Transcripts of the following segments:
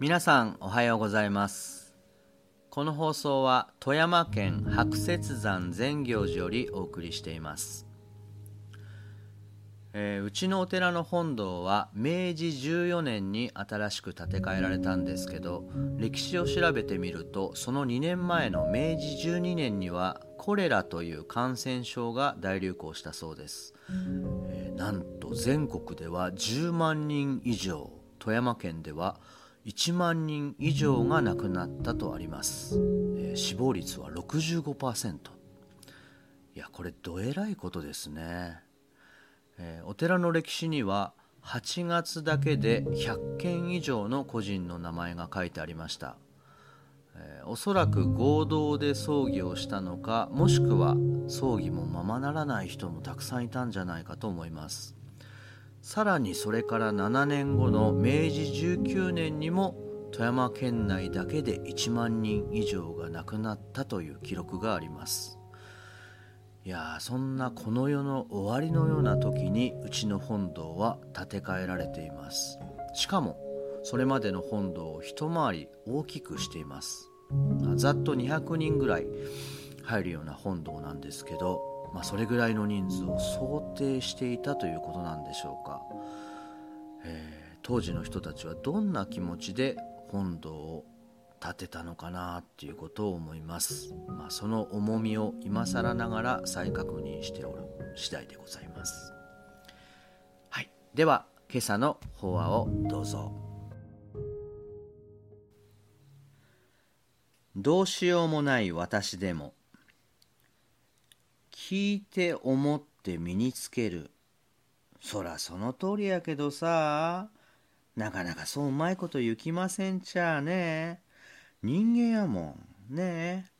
皆さんおはようございます。この放送は富山県白雪山善行寺よりお送りしています。えー、うちのお寺の本堂は明治14年に新しく建て替えられたんですけど歴史を調べてみるとその2年前の明治12年にはコレラという感染症が大流行したそうです、えー、なんと全国では10万人以上富山県では1万人以上が亡くなったとあります、えー、死亡率は65%いやこれどえらいことですね。えー、お寺の歴史には8月だけで100件以上の個人の名前が書いてありました、え、おそらく合同で葬儀をしたのかもしくは葬儀もままならない人もたくさんいたんじゃないかと思います。さらにそれから7年後の明治19年にも富山県内だけで1万人以上が亡くなったという記録があります。いやそんなこの世の終わりのような時にうちの本堂は建て替えられています。しかもそれまでの本堂を一回り大きくしています。ざっと200人ぐらい入るような本堂なんですけど、まあ、それぐらいの人数を想定していたということなんでしょうか、えー、当時の人たちはどんな気持ちで本堂を立てたのかなっていうことを思います、まあ、その重みを今更ながら再確認しておる次第でございます。はい。では今朝の法話をどうぞ。どうしようもない私でも聞いて思って身につけるそらその通りやけどさなかなかそううまいこと行きませんちゃあね人間やもん。ねえ。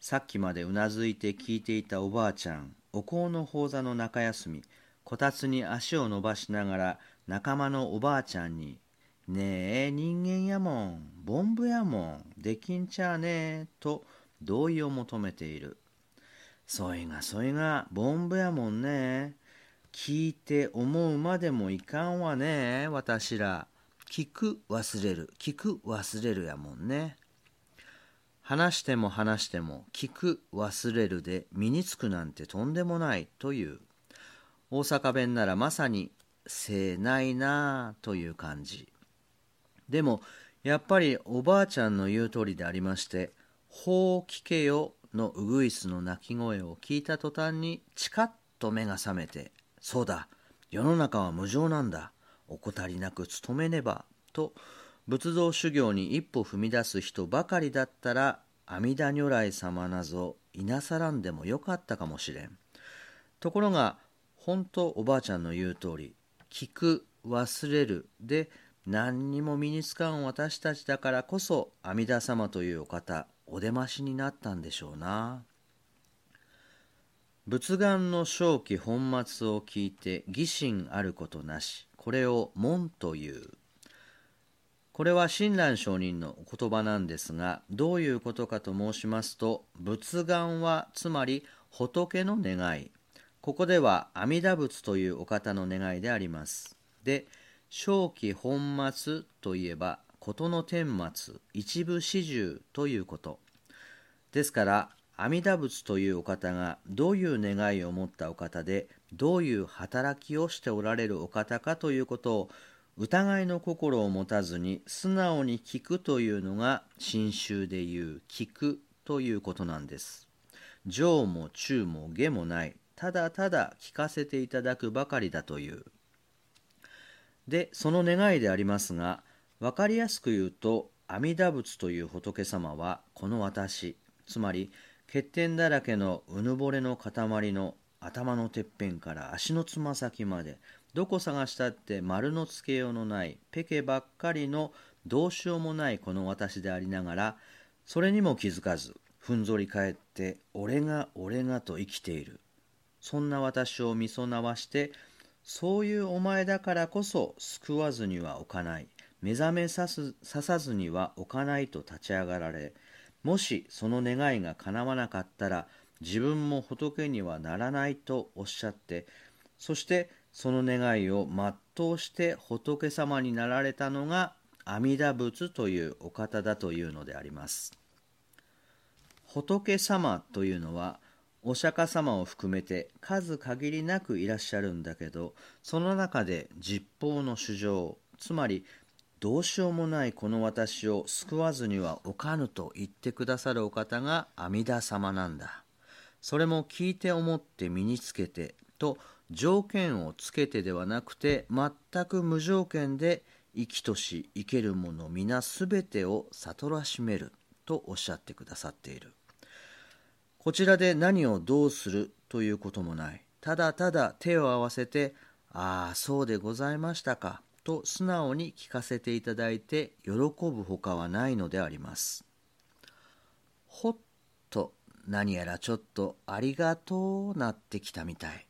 さっきまでうなずいて聞いていたおばあちゃん、お香の宝座の中休み、こたつに足を伸ばしながら仲間のおばあちゃんに、ねえ、人間やもん、ボンブやもん、できんちゃあねえ、と同意を求めている。そいがそいが、ボンブやもんね。聞いて思うまでもいかんわね、私ら。聞く忘れる。聞く忘れるやもんね。話しても話しても聞く忘れるで身につくなんてとんでもないという。大阪弁ならまさにせないなあという感じ。でもやっぱりおばあちゃんの言う通りでありまして「ほう聞けよ」のウグイスの鳴き声を聞いた途端にチカッと目が覚めて「そうだ世の中は無常なんだ。怠りなく努めねばと仏像修行に一歩踏み出す人ばかりだったら阿弥陀如来様なぞいなさらんでもよかったかもしれん。ところが本当おばあちゃんの言う通り聞く忘れる。で何にも身につかん私たちだからこそ阿弥陀様というお方お出ましになったんでしょうな。仏願の正気本末を聞いて疑心あることなしこれを門という。これは親鸞上人のお言葉なんですがどういうことかと申しますと仏願はつまり仏の願い。ここでは阿弥陀仏というお方の願いであります。で正気本末といえば事の顛末一部始終ということですから阿弥陀仏というお方がどういう願いを持ったお方でどういう働きをしておられるお方かということを疑いの心を持たずに素直に聞くというのが新宗でいう聞くということなんです。上も中も下もない。ただただ聞かせていただくばかりだという。で、その願いでありますが、わかりやすく言うと、阿弥陀仏という仏様はこの私、つまり欠点だらけのうぬぼれの塊の頭のてっぺんから足のつま先までどこ探したって丸のつけようのないペケばっかりのどうしようもないこの私でありながらそれにも気づかずふんぞり返って俺が俺がと生きている。そんな私をみそなわしてそういうお前だからこそ救わずには置かない。目覚めさすささずには置かないと立ち上がられもしその願いが叶わなかったら自分も仏にはならないとおっしゃってそしてその願いを全うして仏様になられたのが阿弥陀仏というお方だというのであります。仏様というのはお釈迦様を含めて数限りなくいらっしゃるんだけどその中で実法の主情つまりどうしようもないこの私を救わずにはおかぬと言ってくださるお方が阿弥陀様なんだ。それも聞いて思って身につけてと条件をつけてではなくて全く無条件で生きとし生けるもの皆全てを悟らしめるとおっしゃってくださっている。こちらで何をどうするということもない。ただただ手を合わせてああそうでございましたかと素直に聞かせていただいて喜ぶほかはないのであります。ほっと何やらちょっとありがとうなってきたみたい。